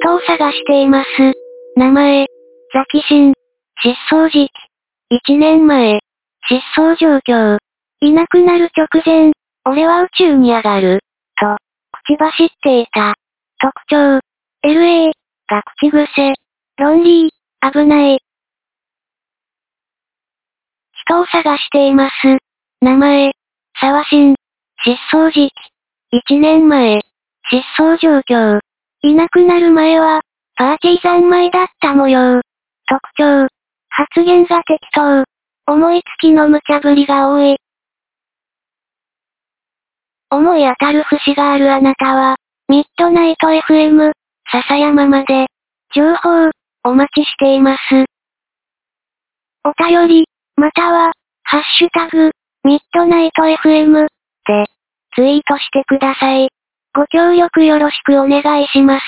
人を探しています。名前、ザキシン。失踪時期。1年前。失踪状況。いなくなる直前、俺は宇宙に上がる。と、口走っていた。特徴。LA、が口癖。ロンリー、危ない。人を探しています。名前、沢新。失踪時期。1年前。失踪状況。いなくなる前は、パーティー三昧だった模様。特徴。発言が適当。思いつきの無茶ぶりが多い。思い当たる節があるあなたは、ミッドナイト FM、笹山まで、情報、お待ちしています。お便り、または、ハッシュタグ、ミッドナイト FM で、ツイートしてください。ご協力よろしくお願いします。